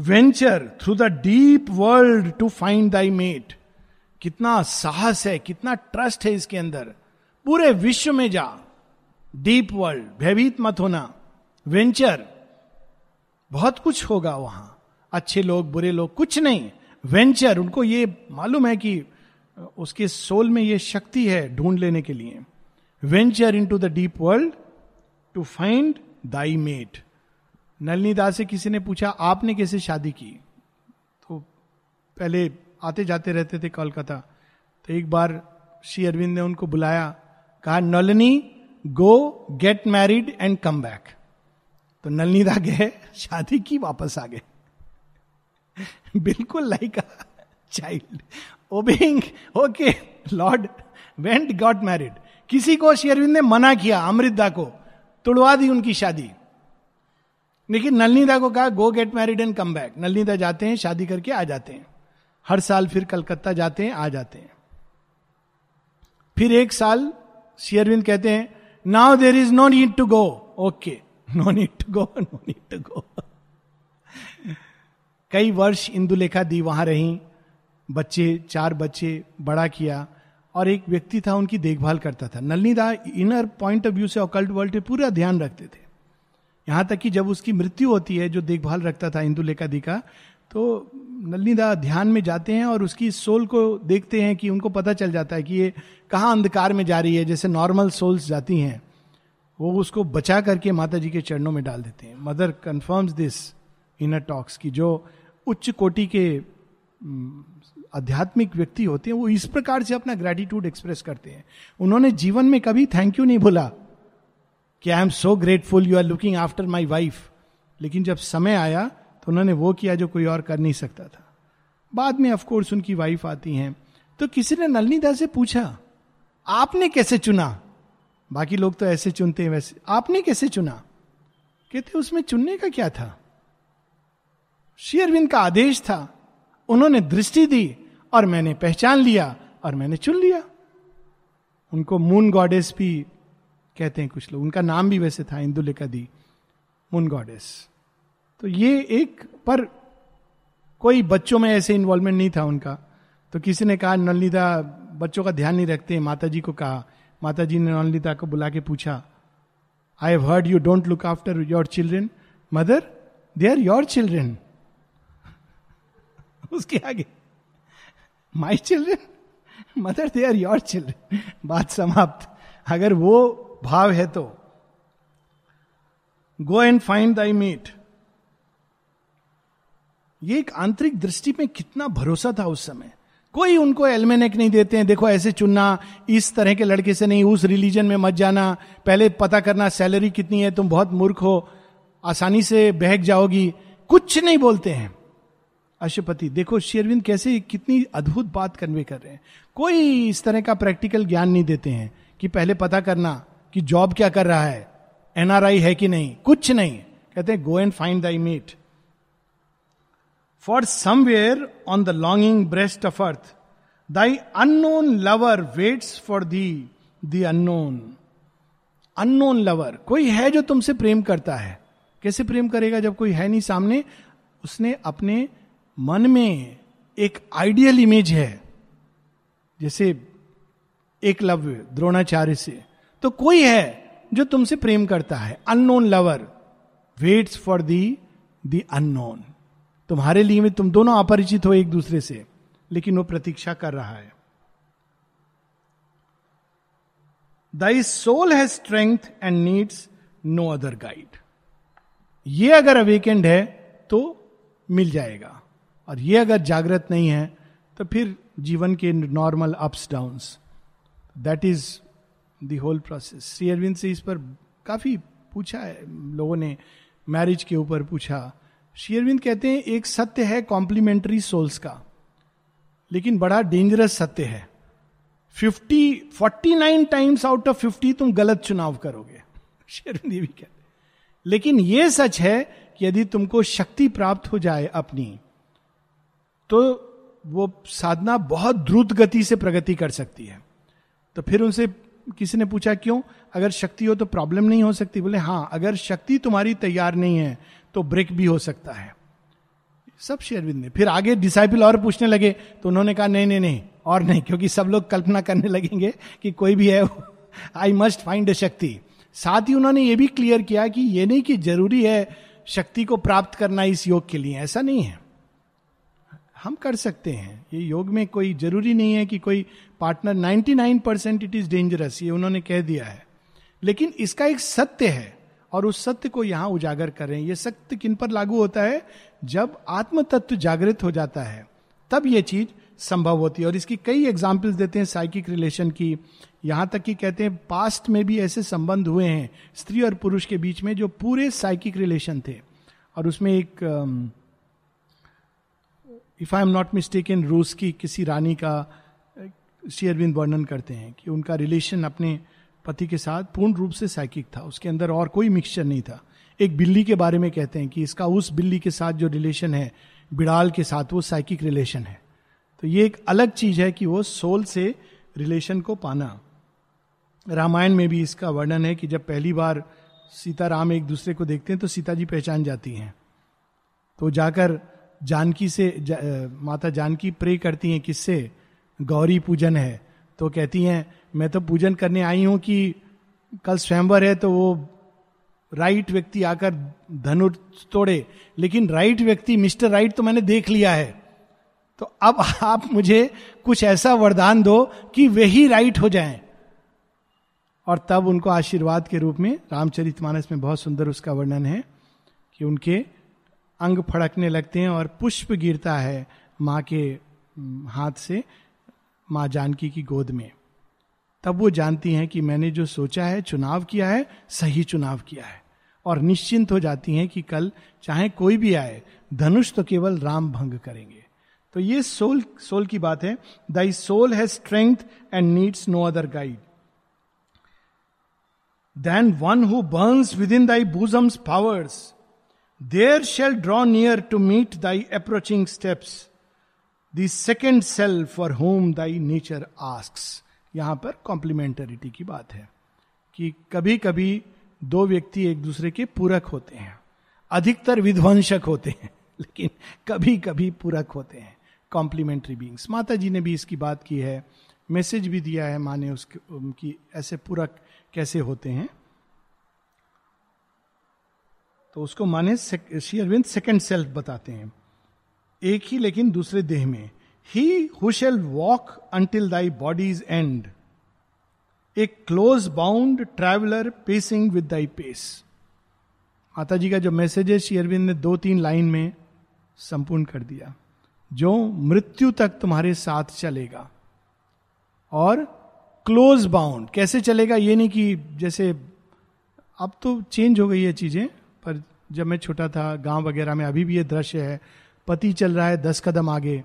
Venture through the deep world to find thy mate कितना साहस है, कितना ट्रस्ट है इसके अंदर। पूरे विश्व में जा। डीप वर्ल्ड भयभीत मत होना। वेंचर बहुत कुछ होगा वहाँ। अच्छे लोग, बुरे लोग, कुछ नहीं। वेंचर उनको ये मालूम है कि उसके सोल में ये शक्ति है ढूंढ लेने के लिए। Venture in to the deep world to find thy mate Nalini Das से किसी ने पूछा, आपने कैसे शादी की? तो पहले आते जाते रहते थे कोलकाता तो एक बार श्री अरविंद ने उनको बुलाया, कहा, Nalini go get married and come back तो नलनी दा गए, शादी की वापस आ गए। बिल्कुल like a child obeying okay lord went got married किसी को श्री अरविंद ने मना किया अमृतदा को, तुड़वा दी उनकी शादी। लेकिन नलनीदा को कहा go get married and come back Nalinida जाते हैं, शादी करके आ जाते हैं। हर साल फिर कलकत्ता जाते हैं, आ जाते हैं। फिर एक साल शेयरविंद कहते हैं now there is no need to go okay no need to go no need to go कई वर्ष इंदुलेखा दी वहाँ रही, बच्चे, चार बच्चे, बड़ा किया, और एक व्यक्ति था, उनकी देखभाल करता था। Nalini da inner point of view से ऑकल्ट वर्ल्ड पे पूरा ध्यान रखते थे। यहाँ तक कि जब उसकी मृत्यु होती है, जो देखभाल रखता था इंदुलेखा दी का तो नलनीदा ध्यान में जाते हैं और उसकी सोल को देखते हैं कि उनको पता चल जाता है कि ये कहाँ अंधकार में जा रही है, जैसे नॉर्मल सोल्स जाती हैं। वो उसको बचा करके माता जी के चरणों में डाल देते हैं। Mother confirms this in a talks की जो उच्च कोटि के आध्यात्मिक व्यक्ति होते हैं, वो इस प्रकार से अपना ग्रेटिट्यूड एक्सप्रेस करते हैं। उन्होंने जीवन में कभी थैंक यू नहीं बोला। कि I am so grateful you are looking after my wife लेकिन जब समय आया तो उन्होंने वो किया जो कोई और कर नहीं सकता था। बाद में ऑफकोर्स उनकी वाइफ आती हैं। तो किसी ने नलनीदा से पूछा, आपने कैसे चुना? बाकी लोग तो ऐसे चुनते हैं वैसे। आपने कैसे चुना? कहते, उसमें चुनने का क्या था? शेयरविंद का आदेश था। उन्होंने दृष्टि दी और मैंने पहचान लिया और मैंने चुन लिया। उनको मून गॉडेस भी कहते हैं कुछ लोग। उनका नाम भी वैसे था इंदुलेखा दी मून गॉडेस तो ये एक, पर कोई बच्चों में ऐसे इन्वॉल्वमेंट नहीं था उनका। तो किसी ने कहा नलनीता बच्चों का ध्यान नहीं रखते माता जी को कहा। माता जी ने नलनीता को बुला के पूछा I have heard you don't look after your children mother they are your children उसके आगे my children mother they are your children बात समाप्त। अगर वो भाव है तो। Go and find thy meet ये एक आंतरिक दृष्टि में कितना भरोसा था उस समय। कोई उनको एलमेनेक नहीं देते हैं, देखो ऐसे चुनना, इस तरह के लड़के से नहीं, उस रिलीजन में मत जाना, पहले पता करना सैलरी कितनी है, तुम बहुत मूर्ख हो, आसानी से बहक जाओगी। कुछ नहीं बोलते हैं। अशुपति, देखो शेरविंद कैसे कितनी अद्भुत बात कन्वे कर रहे हैं। कोई इस तरह का प्रैक्टिकल ज्ञान नहीं देते हैं कि पहले पता करना कि जॉब क्या कर रहा है? एनआरआई है कि नहीं? कुछ नहीं। कहते हैं go and find thy meet for somewhere on the longing breast of earth thy unknown lover waits for the the unknown unknown lover कोई है जो तुमसे प्रेम करता है? कैसे प्रेम करेगा जब कोई है नहीं सामने? उसने अपने मन में एक आइडियल इमेज है, जैसे एक लव्य द्रोणाचार्य से। तो कोई है जो तुमसे प्रेम करता है unknown lover waits for the the unknown तुम्हारे लिए में तुम दोनों अपरिचित हो एक दूसरे से, लेकिन वो प्रतीक्षा कर रहा है। Thy soul has strength and needs no other guide ये अगर अवेकेंड है तो मिल जाएगा। और ये अगर जागृत नहीं है तो फिर जीवन के normal ups down that is the whole process Shri Aurobindo से इस पर काफ़ी पूछा है लोगों ने मैरिज के ऊपर पूछा श्री अरविंद कहते हैं एक सत्य है कॉम्प्लीमेंट्री सोल्स का लेकिन बड़ा डेंजरस सत्य है fifty forty nine times out of fifty तुम गलत चुनाव करोगे ये भी कहते लेकिन यह सच है कि यदि तुमको शक्ति प्राप्त हो जाए अपनी तो वो साधना बहुत द्रुत गति से प्रगति कर सकती है तो फिर उनसे किसी ने पूछा, क्यों? अगर शक्ति हो तो प्रॉब्लम नहीं हो सकती. बोले हाँ अगर शक्ति तुम्हारी तैयार नहीं है तो ब्रेक भी हो सकता है. सब शेयरविंद ने। फिर आगे डिसाइपल और पूछने लगे तो उन्होंने कहा, नहीं नहीं नहीं, और नहीं, क्योंकि सब लोग कल्पना करने लगेंगे कि कोई भी है आई मस्ट फाइंड अ शक्ति. साथ ही उन्होंने ये भी क्लियर किया कि ये नहीं कि ज़रूरी है शक्ति को प्राप्त करना इस योग के लिए, ऐसा नहीं है। हम कर सकते हैं। ये योग में कोई ज़रूरी नहीं है कि कोई partner 99 percent it is dangerous, ये उन्होंने कह दिया है। लेकिन इसका एक सत्य है, और उस सत्य को यहाँ उजागर कर। रहे हैं ये सत्य किन पर लागू होता है? जब आत्म तत्व जागृत हो जाता है, तब ये चीज़ संभव होती है। और इसकी कई एग्जाम्पल्स देते हैं साइकिक रिलेशन की। यहाँ तक कि कहते हैं पास्ट में भी ऐसे संबंध हुए हैं, स्त्री और पुरुष के बीच में, जो पूरे साइकिक रिलेशन थे। और उसमें एक if I am not mistake in रूस की किसी रानी का शेयरविंद वर्णन करते हैं कि उनका रिलेशन अपने पति के साथ पूर्ण रूप से साइकिक था। उसके अंदर और कोई मिक्सचर नहीं था। एक बिल्ली के बारे में कहते हैं कि इसका उस बिल्ली के साथ जो रिलेशन है बिड़ाल के साथ वो साइकिक रिलेशन है। तो ये एक अलग चीज़ है कि वो सोल से रिलेशन को पाना। रामायण में भी इसका वर्णन है कि जब पहली बार सीता राम एक दूसरे को देखते हैं तो सीता जी पहचान जाती हैं। तो जाकर जानकी से जा, माता जानकी प्रे करती हैं किससे? गौरी पूजन है। तो कहती हैं, मैं तो पूजन करने आई हूँ कि कल स्वयंवर है तो वो राइट व्यक्ति आकर धनुष तोड़े। लेकिन राइट व्यक्ति, मिस्टर राइट तो मैंने देख लिया है। तो अब आप मुझे कुछ ऐसा वरदान दो कि वे ही राइट हो जाएँ। और तब उनको आशीर्वाद के रूप में रामचरितमानस में बहुत सुंदर उसका वर्णन है कि उनके अंग फड़कने लगते हैं और पुष्प गिरता है माँ के हाथ से। माँ जानकी की गोद में। तब वो जानती हैं कि मैंने जो सोचा है, चुनाव किया है, सही चुनाव किया है। और निश्चिंत हो जाती हैं कि कल चाहे कोई भी आए, धनुष तो केवल राम भंग करेंगे। तो ये सोल सोल की बात है। Thy soul has strength and needs no other guide. Then one who burns within thy bosom's powers, there shall draw near to meet thy approaching steps. Second self for whom thy nature asks यहाँ पर complementarity की बात है कि कभी कभी दो व्यक्ति एक दूसरे के पूरक होते हैं। अधिकतर विध्वंसक होते हैं, लेकिन कभी कभी पूरक होते हैं। कॉम्प्लीमेंट्री बींग्स माता जी ने भी इसकी बात की है। मैसेज भी दिया है माँ ने उसके उनकी ऐसे पूरक कैसे होते हैं। तो उसको माने श्री अरविंद सेकेंड सेल्फ बताते हैं। एक ही लेकिन दूसरे देह में। He who shall walk until thy body's end a close bound traveller pacing with thy pace माता जी का जो मैसेज है, श्री अरविंद ने दो तीन लाइन में संपूर्ण कर दिया। जो मृत्यु तक तुम्हारे साथ चलेगा और क्लोज बाउंड कैसे चलेगा ये नहीं कि जैसे अब तो चेंज हो गई है चीज़ें, पर जब मैं छोटा था, गाँव वगैरह में अभी भी ये दृश्य है पति चल रहा है दस कदम आगे।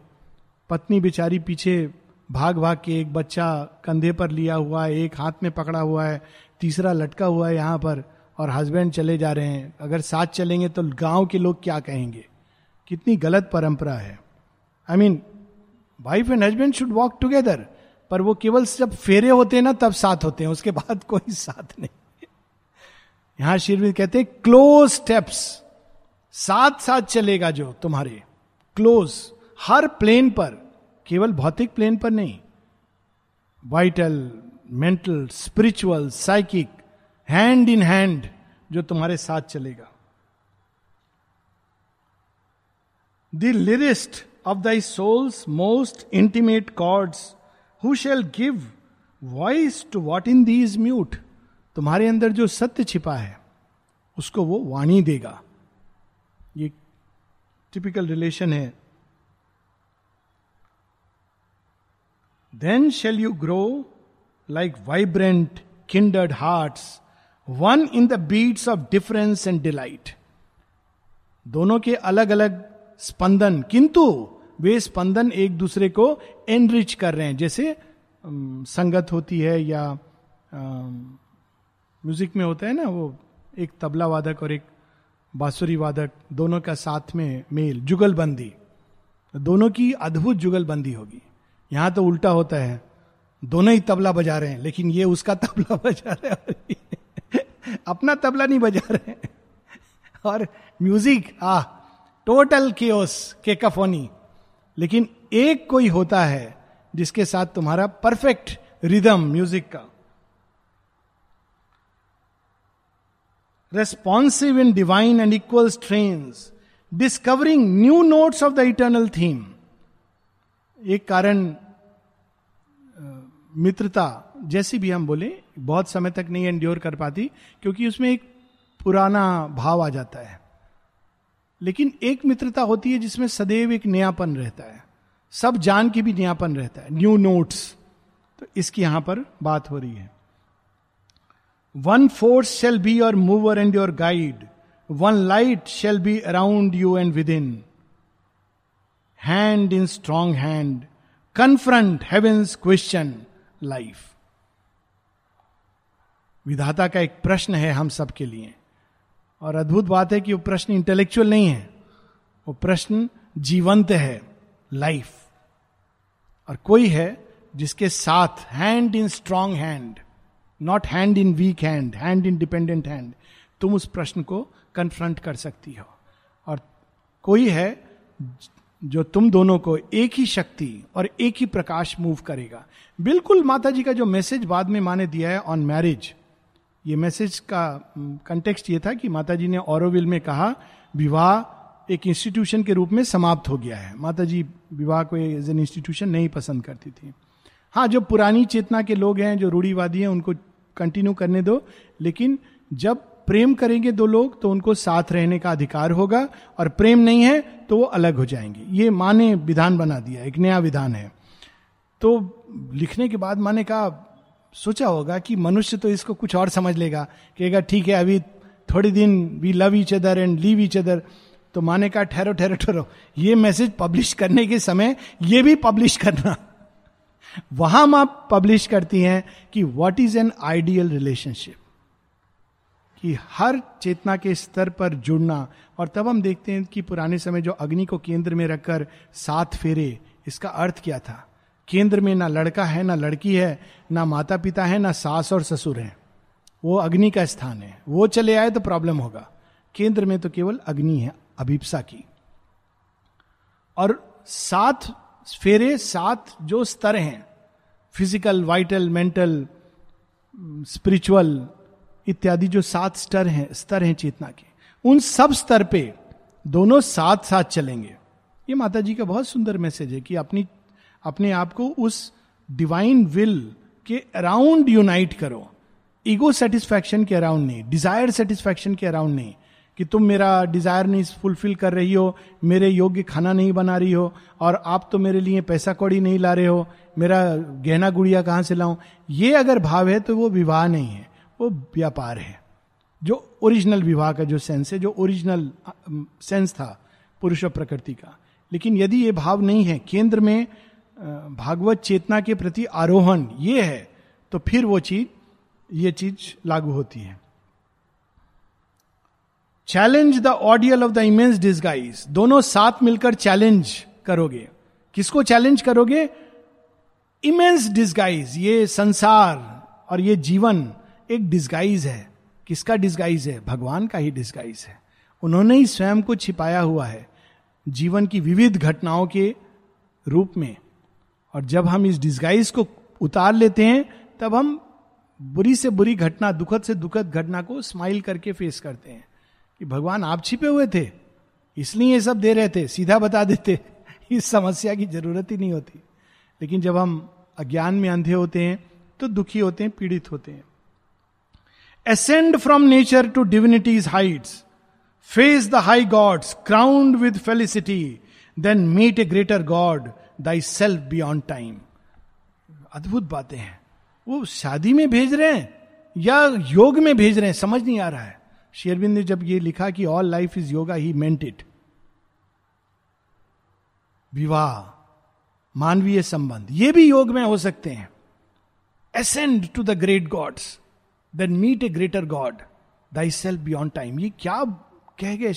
पत्नी बेचारी पीछे भाग भाग के एक बच्चा कंधे पर लिया हुआ है, एक हाथ में पकड़ा हुआ है, तीसरा लटका हुआ है यहाँ पर और हस्बैंड चले जा रहे हैं। अगर साथ चलेंगे तो गाँव के लोग क्या कहेंगे? कितनी गलत परंपरा है। I mean wife and husband should walk together पर वो केवल जब फेरे होते हैं ना, तब साथ होते हैं, उसके बाद कोई साथ नहीं। यहाँ शिविर कहते हैं क्लोज स्टेप्स साथ साथ चलेगा जो तुम्हारे। क्लोज हर प्लेन पर, केवल भौतिक प्लेन पर नहीं vital mental spiritual psychic hand in hand जो तुम्हारे साथ चलेगा। The lyrist of thy soul's most intimate chords who shall give voice to what in these mute तुम्हारे अंदर जो सत्य छिपा है, उसको वो वाणी देगा। ये टिपिकल रिलेशन है। Then shall you grow like vibrant kindred hearts one in the beats of difference and delight दोनों के अलग अलग स्पंदन, किंतु वे स्पंदन एक दूसरे को एनरिच कर रहे हैं। जैसे संगत होती है या म्यूज़िक में होता है ना, वो एक तबला वादक और एक बांसुरी वादक दोनों का साथ में मेल, जुगलबंदी। दोनों की अद्भुत जुगलबंदी होगी। यहाँ तो उल्टा होता है। दोनों ही तबला बजा रहे हैं, लेकिन ये उसका तबला बजा रहे हैं। अपना तबला नहीं बजा रहे हैं। और म्यूज़िक आ टोटल केओस के कफोनी लेकिन एक कोई होता है जिसके साथ तुम्हारा परफेक्ट रिदम म्यूज़िक का। Responsive in divine and equal strains discovering new notes of the eternal theme एक कारण मित्रता, जैसी भी हम बोले, बहुत समय तक नहीं एंड्योर कर पाती, क्योंकि उसमें एक पुराना भाव आ जाता है। लेकिन एक मित्रता होती है जिसमें सदैव एक नयापन रहता है। सब जान की भी नयापन रहता है। न्यू नोट्स तो इसकी यहाँ पर बात हो रही है। One force shall be your mover and your guide one light shall be around you and within hand in strong hand confront heaven's question life विधाता का एक प्रश्न है हम सबके लिए। और अद्भुत बात है कि वो प्रश्न इंटेलेक्चुअल नहीं है। वो प्रश्न जीवंत है लाइफ और कोई है जिसके साथ hand in strong hand not hand in weak hand hand in dependent hand तुम उस प्रश्न को कन्फ्रंट कर सकती हो। और कोई है जो तुम दोनों को एक ही शक्ति और एक ही प्रकाश मूव करेगा। बिल्कुल माता जी का जो मैसेज बाद में माने दिया है ऑन मैरिज ये मैसेज का कंटेक्स्ट ये था कि माता जी ने औरविल में कहा, विवाह एक इंस्टीट्यूशन के रूप में समाप्त हो गया है। माता जी विवाह को एज एन इंस्टीट्यूशन नहीं पसंद करती थी। हाँ जो पुरानी चेतना के लोग हैं, जो रूढ़ीवादी हैं, उनको कंटिन्यू करने दो। लेकिन जब प्रेम करेंगे दो लोग तो उनको साथ रहने का अधिकार होगा, और प्रेम नहीं है तो वो अलग हो जाएँगे। ये माँ ने विधान बना दिया, एक नया विधान है। तो लिखने के बाद माने कहा, सोचा होगा कि मनुष्य तो इसको कुछ और समझ लेगा। कहेगा, ठीक है, अभी थोड़े दिन we love each other and leave each other तो माने का ठहरो ठहरो ठहरो। ये मैसेज पब्लिश करने के समय, ये भी पब्लिश करना। वहाँ माँ पब्लिश करती हैं कि what is an ideal relationship कि हर चेतना के स्तर पर जुड़ना। और तब हम देखते हैं कि पुराने समय जो अग्नि को केंद्र में रखकर सात फेरे, इसका अर्थ क्या था? केंद्र में ना लड़का है, ना लड़की है, ना माता पिता है, ना सास और ससुर है। वो अग्नि का स्थान है। वो चले आए तो प्रॉब्लम होगा। केंद्र में तो केवल अग्नि है, अभिप्सा की। और सात फेरे सात जो स्तर हैं फ़िज़िकल वाइटल मेंटल स्पिरिचुअल इत्यादि जो सात स्तर हैं स्तर हैं चेतना के, उन सब स्तर पे दोनों साथ साथ चलेंगे। ये माता जी का बहुत सुंदर मैसेज है कि अपनी, अपने आप को उस डिवाइन विल के अराउंड यूनाइट करो। ईगो सेटिस्फैक्शन के अराउंड नहीं डिज़ायर सेटिस्फैक्शन के अराउंड नहीं। कि तुम मेरा डिज़ायर नहीं फुलफिल कर रही हो, मेरे योग्य खाना नहीं बना रही हो, और आप तो मेरे लिए पैसा कौड़ी नहीं ला रहे हो, मेरा गहना गुड़िया कहाँ से लाऊं? ये अगर भाव है तो वो विवाह नहीं है, वो व्यापार है। जो ओरिजिनल विवाह का जो सेंस है, जो ओरिजिनल सेंस था पुरुष और प्रकृति का। लेकिन यदि ये भाव नहीं है, केंद्र में भागवत चेतना के प्रति आरोहण ये है तो फिर वो चीज़, ये चीज़ लागू होती है। Challenge the ordeal of the immense disguise दोनों साथ मिलकर चैलेंज करोगे। किसको चैलेंज करोगे? इमेंस डिस्गाइज ये संसार और ये जीवन एक डिस्गाइज है। किसका डिस्गाइज है? भगवान का ही डिस्गाइज है। उन्होंने ही स्वयं को छिपाया हुआ है जीवन की विविध घटनाओं के रूप में। और जब हम इस डिस्गाइज को उतार लेते हैं, तब हम बुरी से बुरी घटना, दुखद से दुखद घटना को स्माइल करके फेस करते हैं। कि भगवान आप छिपे हुए थे, इसलिए ये सब दे रहे थे, सीधा बता देते, इस समस्या की ज़रूरत ही नहीं होती। लेकिन जब हम अज्ञान में अंधे होते हैं तो दुखी होते हैं, पीड़ित होते हैं। Ascend from nature to divinity's heights face the high gods crowned with felicity then meet a greater god thy self beyond time अद्भुत बातें हैं। वो शादी में भेज रहे हैं या योग में भेज रहे हैं, समझ नहीं आ रहा है। शेरविंद ने जब ये लिखा कि all life is yoga he meant it विवाह, मानवीय संबंध, ये भी योग में हो सकते हैं। Ascend to the great gods then meet a greater god thy self beyond time ये क्या कह गए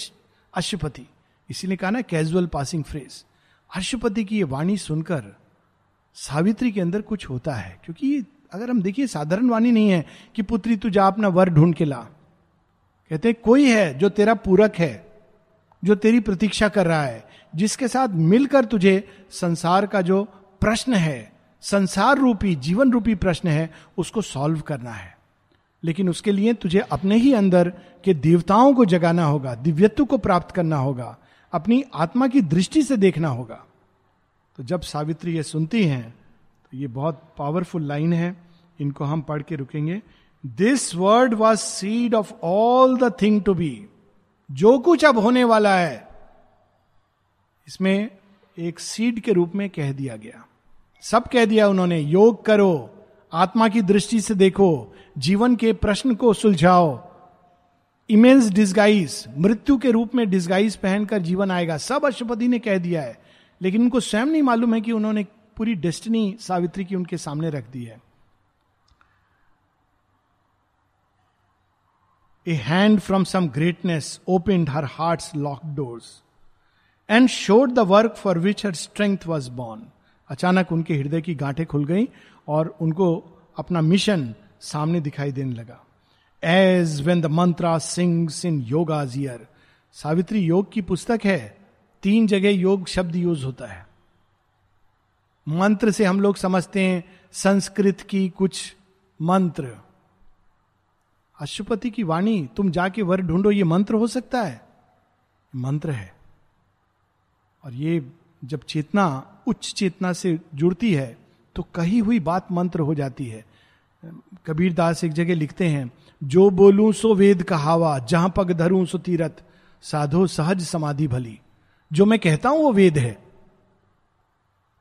अशुपति इसीलिए कहा ना कैजुअल पासिंग फ्रेज अशुपति की ये वाणी सुनकर सावित्री के अंदर कुछ होता है, क्योंकि अगर हम देखिए, साधारण वाणी नहीं है कि पुत्री, तू जा अपना वर ढूंढ के ला। कहते कोई है जो तेरा पूरक है, जो तेरी प्रतीक्षा कर रहा है, जिसके साथ मिलकर तुझे संसार का जो प्रश्न है, संसार रूपी, जीवन रूपी प्रश्न है, उसको सॉल्व करना है। लेकिन उसके लिए तुझे अपने ही अंदर के देवताओं को जगाना होगा, दिव्यत्व को प्राप्त करना होगा, अपनी आत्मा की दृष्टि से देखना होगा। तो जब सावित्री ये सुनती हैं तो ये बहुत पावरफुल लाइन है, इनको हम पढ़ के रुकेंगे। This word was seed of all the thing to be जो कुछ अब होने वाला है, इसमें एक सीड के रूप में कह दिया गया। सब कह दिया उन्होंने, योग करो, आत्मा की दृष्टि से देखो, जीवन के प्रश्न को सुलझाओ। इमेंस डिस्गाइज मृत्यु के रूप में डिस्गाइज पहनकर जीवन आएगा। सब अशुपति ने कह दिया है, लेकिन उनको स्वयं नहीं मालूम है कि उन्होंने पूरी डेस्टिनी सावित्री की उनके सामने रख दी है। A hand from some greatness opened her heart's locked doors and showed the work for which her strength was born. अचानक उनके हृदय की गांठें खुल गई और उनको अपना मिशन सामने दिखाई देने लगा। As when the mantra sings in yoga ear Savitri योग की पुस्तक है, तीन जगह योग शब्द यूज़ होता है। मंत्र से हम लोग समझते हैं, संस्कृत की कुछ मंत्र। अशुपति की वाणी, तुम जाके वर ढूंढो, ये मंत्र हो सकता है। मंत्र है। और ये जब चेतना, उच्च चेतना से जुड़ती है तो कही हुई बात मंत्र हो जाती है। कबीर दास एक जगह लिखते हैं, जो बोलूँ सो वेद कहावा, जहाँ पग धरूं सो तीरथ, साधो सहज समाधि भली। जो मैं कहता हूँ वो वेद है।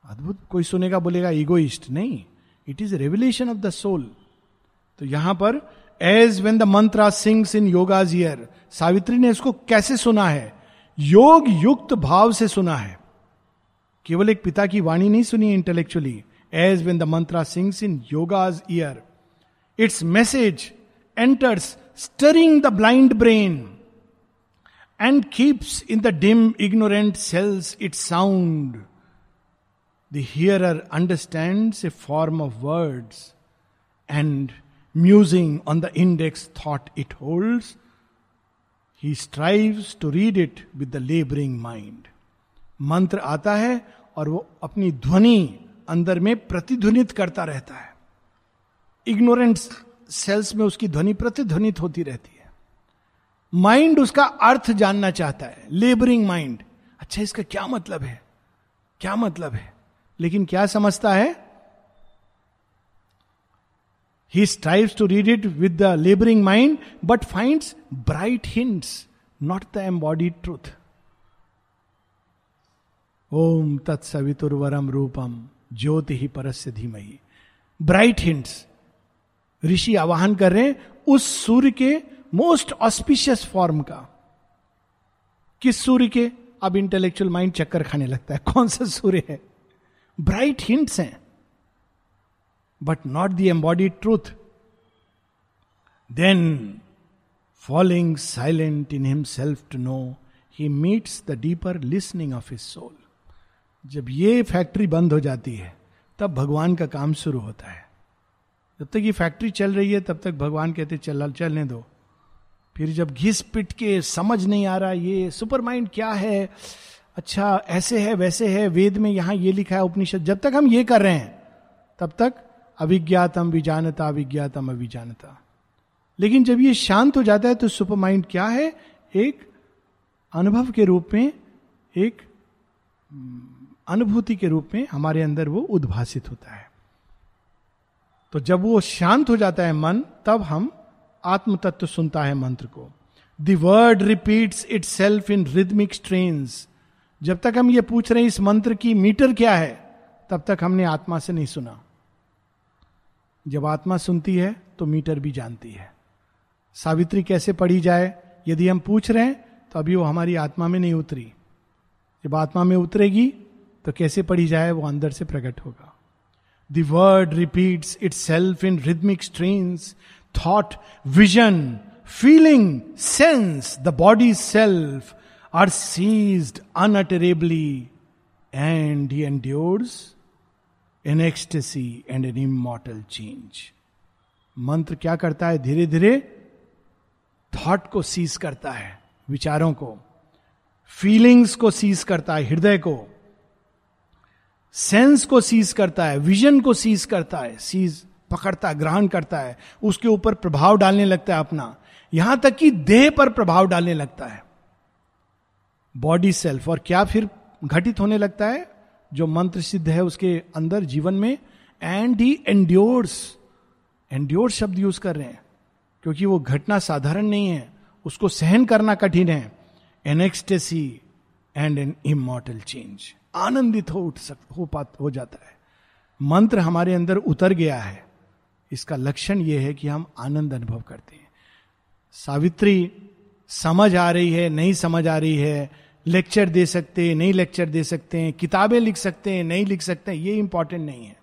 अद्भुत, कोई सुनेगा बोलेगा ईगोइस्ट नहीं it is revolution of the soul तो यहाँ पर as when the mantra sings in yoga's ear Savitri ने इसको कैसे सुना है योग युक्त भाव से सुना है केवल एक पिता की वाणी नहीं सुनी intellectually as when the mantra sings in yoga's ear its message enters stirring the blind brain and keeps in the dim ignorant cells its sound the understand a form of words and musing on the index thought it holds, he strives to read it with the labouring mind मंत्र आता है और वो अपनी ध्वनि अंदर में प्रतिध्वनित करता रहता है इग्नोरेंट सेल्स में उसकी ध्वनि प्रतिध्वनित होती रहती है माइंड उसका अर्थ जानना चाहता है लेबरिंग माइंड अच्छा इसका क्या मतलब है क्या मतलब है लेकिन क्या समझता है he strive to read it with the labouring mind but find bright hints not the embodied truth ओम तत्सवितुर्वरम रूपम ज्योति ही परस्य धीमही ब्राइट हिंट्स ऋषि आवाहन कर रहे हैं उस सूर्य के मोस्ट ऑस्पिशियस फॉर्म का किस सूर्य के अब इंटेलेक्चुअल माइंड चक्कर खाने लगता है कौन सा सूर्य है ब्राइट हिंट्स हैं not the embodied truth then following silent in himself to know he meets the deeper listening of his soul जब ये फैक्ट्री बंद हो जाती है, तब भगवान का काम शुरू होता है। जब तक ये फैक्ट्री चल रही है, तब तक भगवान कहते चल, चलने दो। फिर जब घिस पिट के समझ नहीं आ रहा, ये सुपर माइंड क्या है? अच्छा ऐसे है, वैसे है, वेद में यहाँ ये लिखा है उपनिषद। जब तक हम ये कर रहे हैं, तब तक अविज्ञातम विजानता, अविज्ञातम अविजानता। लेकिन जब ये शांत हो जाता है तो सुपर माइंड क्या है? एक अनुभव के रूप में, एक अनुभूति के रूप में हमारे अंदर वो उद्भासित होता है। तो जब वो शांत हो जाता है मन, तब हम आत्म तत्व सुनता है मंत्र को। Word repeats itself in rhythmic strains जब तक हम ये पूछ रहे हैं, इस मंत्र की मीटर क्या है? तब तक हमने आत्मा से नहीं सुना। जब आत्मा सुनती है तो मीटर भी जानती है। सावित्री कैसे पढ़ी जाए, यदि हम पूछ रहे हैं तो अभी वो हमारी आत्मा में नहीं उतरी। जब आत्मा में उतरेगी तो कैसे पढ़ी जाए, वो अंदर से प्रकट होगा। Third repeats itself in rhythmic strains thought vision feeling sense the body self are ceased unutterably and he endures an ecstasy and an immortal change मंत्र क्या करता है? धीरे धीरे थॉट को सीज करता है, विचारों को फीलिंग्स को सीज करता है, हृदय को सेंस को सीज करता है विजन को सीज करता है सीज पकड़ता है ग्रहण करता है, उसके ऊपर प्रभाव डालने लगता है अपना। यहाँ तक कि देह पर प्रभाव डालने लगता है। बॉडी सेल्फ और क्या फिर घटित होने लगता है? जो मंत्र सिद्ध है उसके अंदर जीवन में एंड ही एंड्योर्स एंड्योर शब्द यूज़ कर रहे हैं, क्योंकि वो घटना साधारण नहीं है, उसको सहन करना कठिन है। An ecstasy and an immortal change आनंदित हो उठ सक, हो पा हो जाता है। मंत्र हमारे अंदर उतर गया है। इसका लक्षण यह है कि हम आनंद अनुभव करते हैं। सावित्री, समझ आ रही है, नहीं समझ आ रही है लेक्चर दे सकते हैं, नहीं लेक्चर दे सकते हैं, किताबें लिख सकते हैं, नहीं लिख सकते हैं, ये इंपॉर्टेंट नहीं है।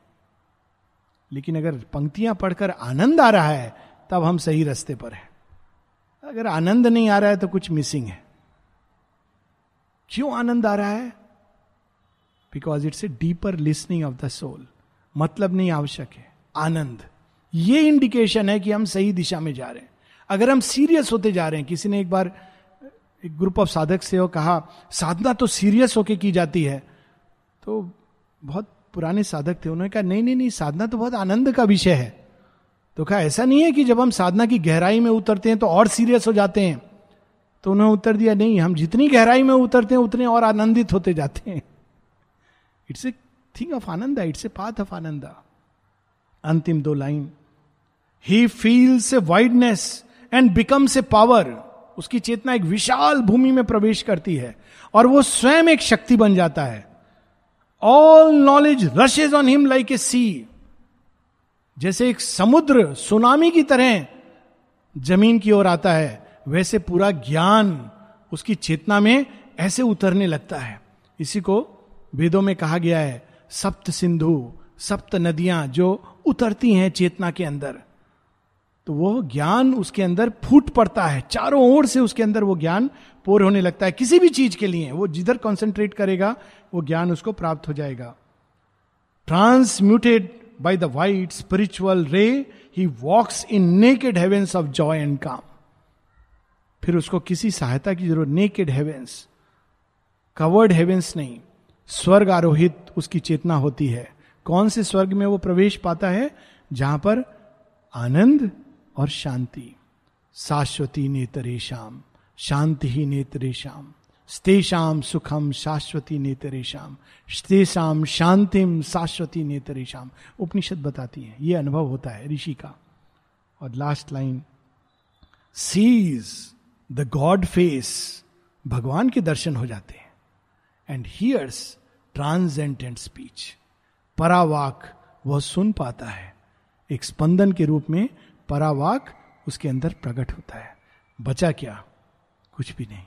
लेकिन अगर पंक्तियाँ पढ़कर आनंद आ रहा है, तब हम सही रास्ते पर हैं। अगर आनंद नहीं आ रहा है तो कुछ मिसिंग है। क्यों आनंद आ रहा है? Because it's a deeper listening of the soul मतलब नहीं आवश्यक है, आनंद। ये इंडिकेशन है कि हम सही दिशा में जा रहे हैं। अगर हम सीरियस होते जा रहे हैं, किसी ने एक बार एक ग्रुप ऑफ़ साधक से वो कहा, साधना तो सीरियस होके की जाती है। तो बहुत पुराने साधक थे, उन्होंने कहा, नहीं नहीं नहीं, साधना तो बहुत आनंद का विषय है। तो कहा, ऐसा नहीं है कि जब हम साधना की गहराई में उतरते हैं तो और सीरियस हो जाते हैं। तो उन्होंने उत्तर दिया, नहीं, हम जितनी गहराई में उतरते हैं, उतने और आनंदित होते जाते हैं। It's a thing of anand it's a path of anand अंतिम दो line he feels a wideness and becomes a power उसकी चेतना एक विशाल भूमि में प्रवेश करती है और वो स्वयं एक शक्ति बन जाता है। All knowledge rushes on him like a sea जैसे एक समुद्र सुनामी की तरह ज़मीन की ओर आता है, वैसे पूरा ज्ञान उसकी चेतना में ऐसे उतरने लगता है। इसी को वेदों में कहा गया है, सप्त सिंधु, सप्त नदियाँ जो उतरती हैं चेतना के अंदर। तो वो ज्ञान उसके अंदर फूट पड़ता है। चारों ओर से उसके अंदर वो ज्ञान पोर होने लगता है। किसी भी चीज़ के लिए, वो जिधर कॉन्सेंट्रेट करेगा, वो ज्ञान उसको प्राप्त हो जाएगा। Transmuted by the white spiritual ray he walks in naked heavens of joy and calm फिर उसको किसी सहायता की ज़रूरत नेकेड हेवेंस कवर्ड हेवेंस नहीं, स्वर्ग आरोहित उसकी चेतना होती है। कौन से स्वर्ग में वो प्रवेश पाता है? जहाँ पर आनंद और शांति। शाश्वती नेतरेशम शांति ही नेतरेशम स्तेषाम सुखम शाश्वती नेतरेशम स्तेषाम शांतिम शाश्वती नेतरेशम उपनिषद बताती है, ये अनुभव होता है ऋषि का। और last line sees the god face भगवान के दर्शन हो जाते हैं एंड हियर्स ट्रांसेंडेंट स्पीच परावाक वह सुन पाता है, एक स्पंदन के रूप में परावाक उसके अंदर प्रकट होता है। बचा क्या? कुछ भी नहीं।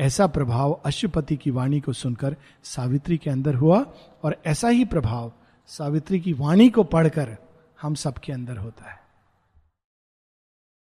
ऐसा प्रभाव अशुपति की वाणी को सुनकर सावित्री के अंदर हुआ और ऐसा ही प्रभाव सावित्री की वाणी को पढ़कर हम सबके अंदर होता है।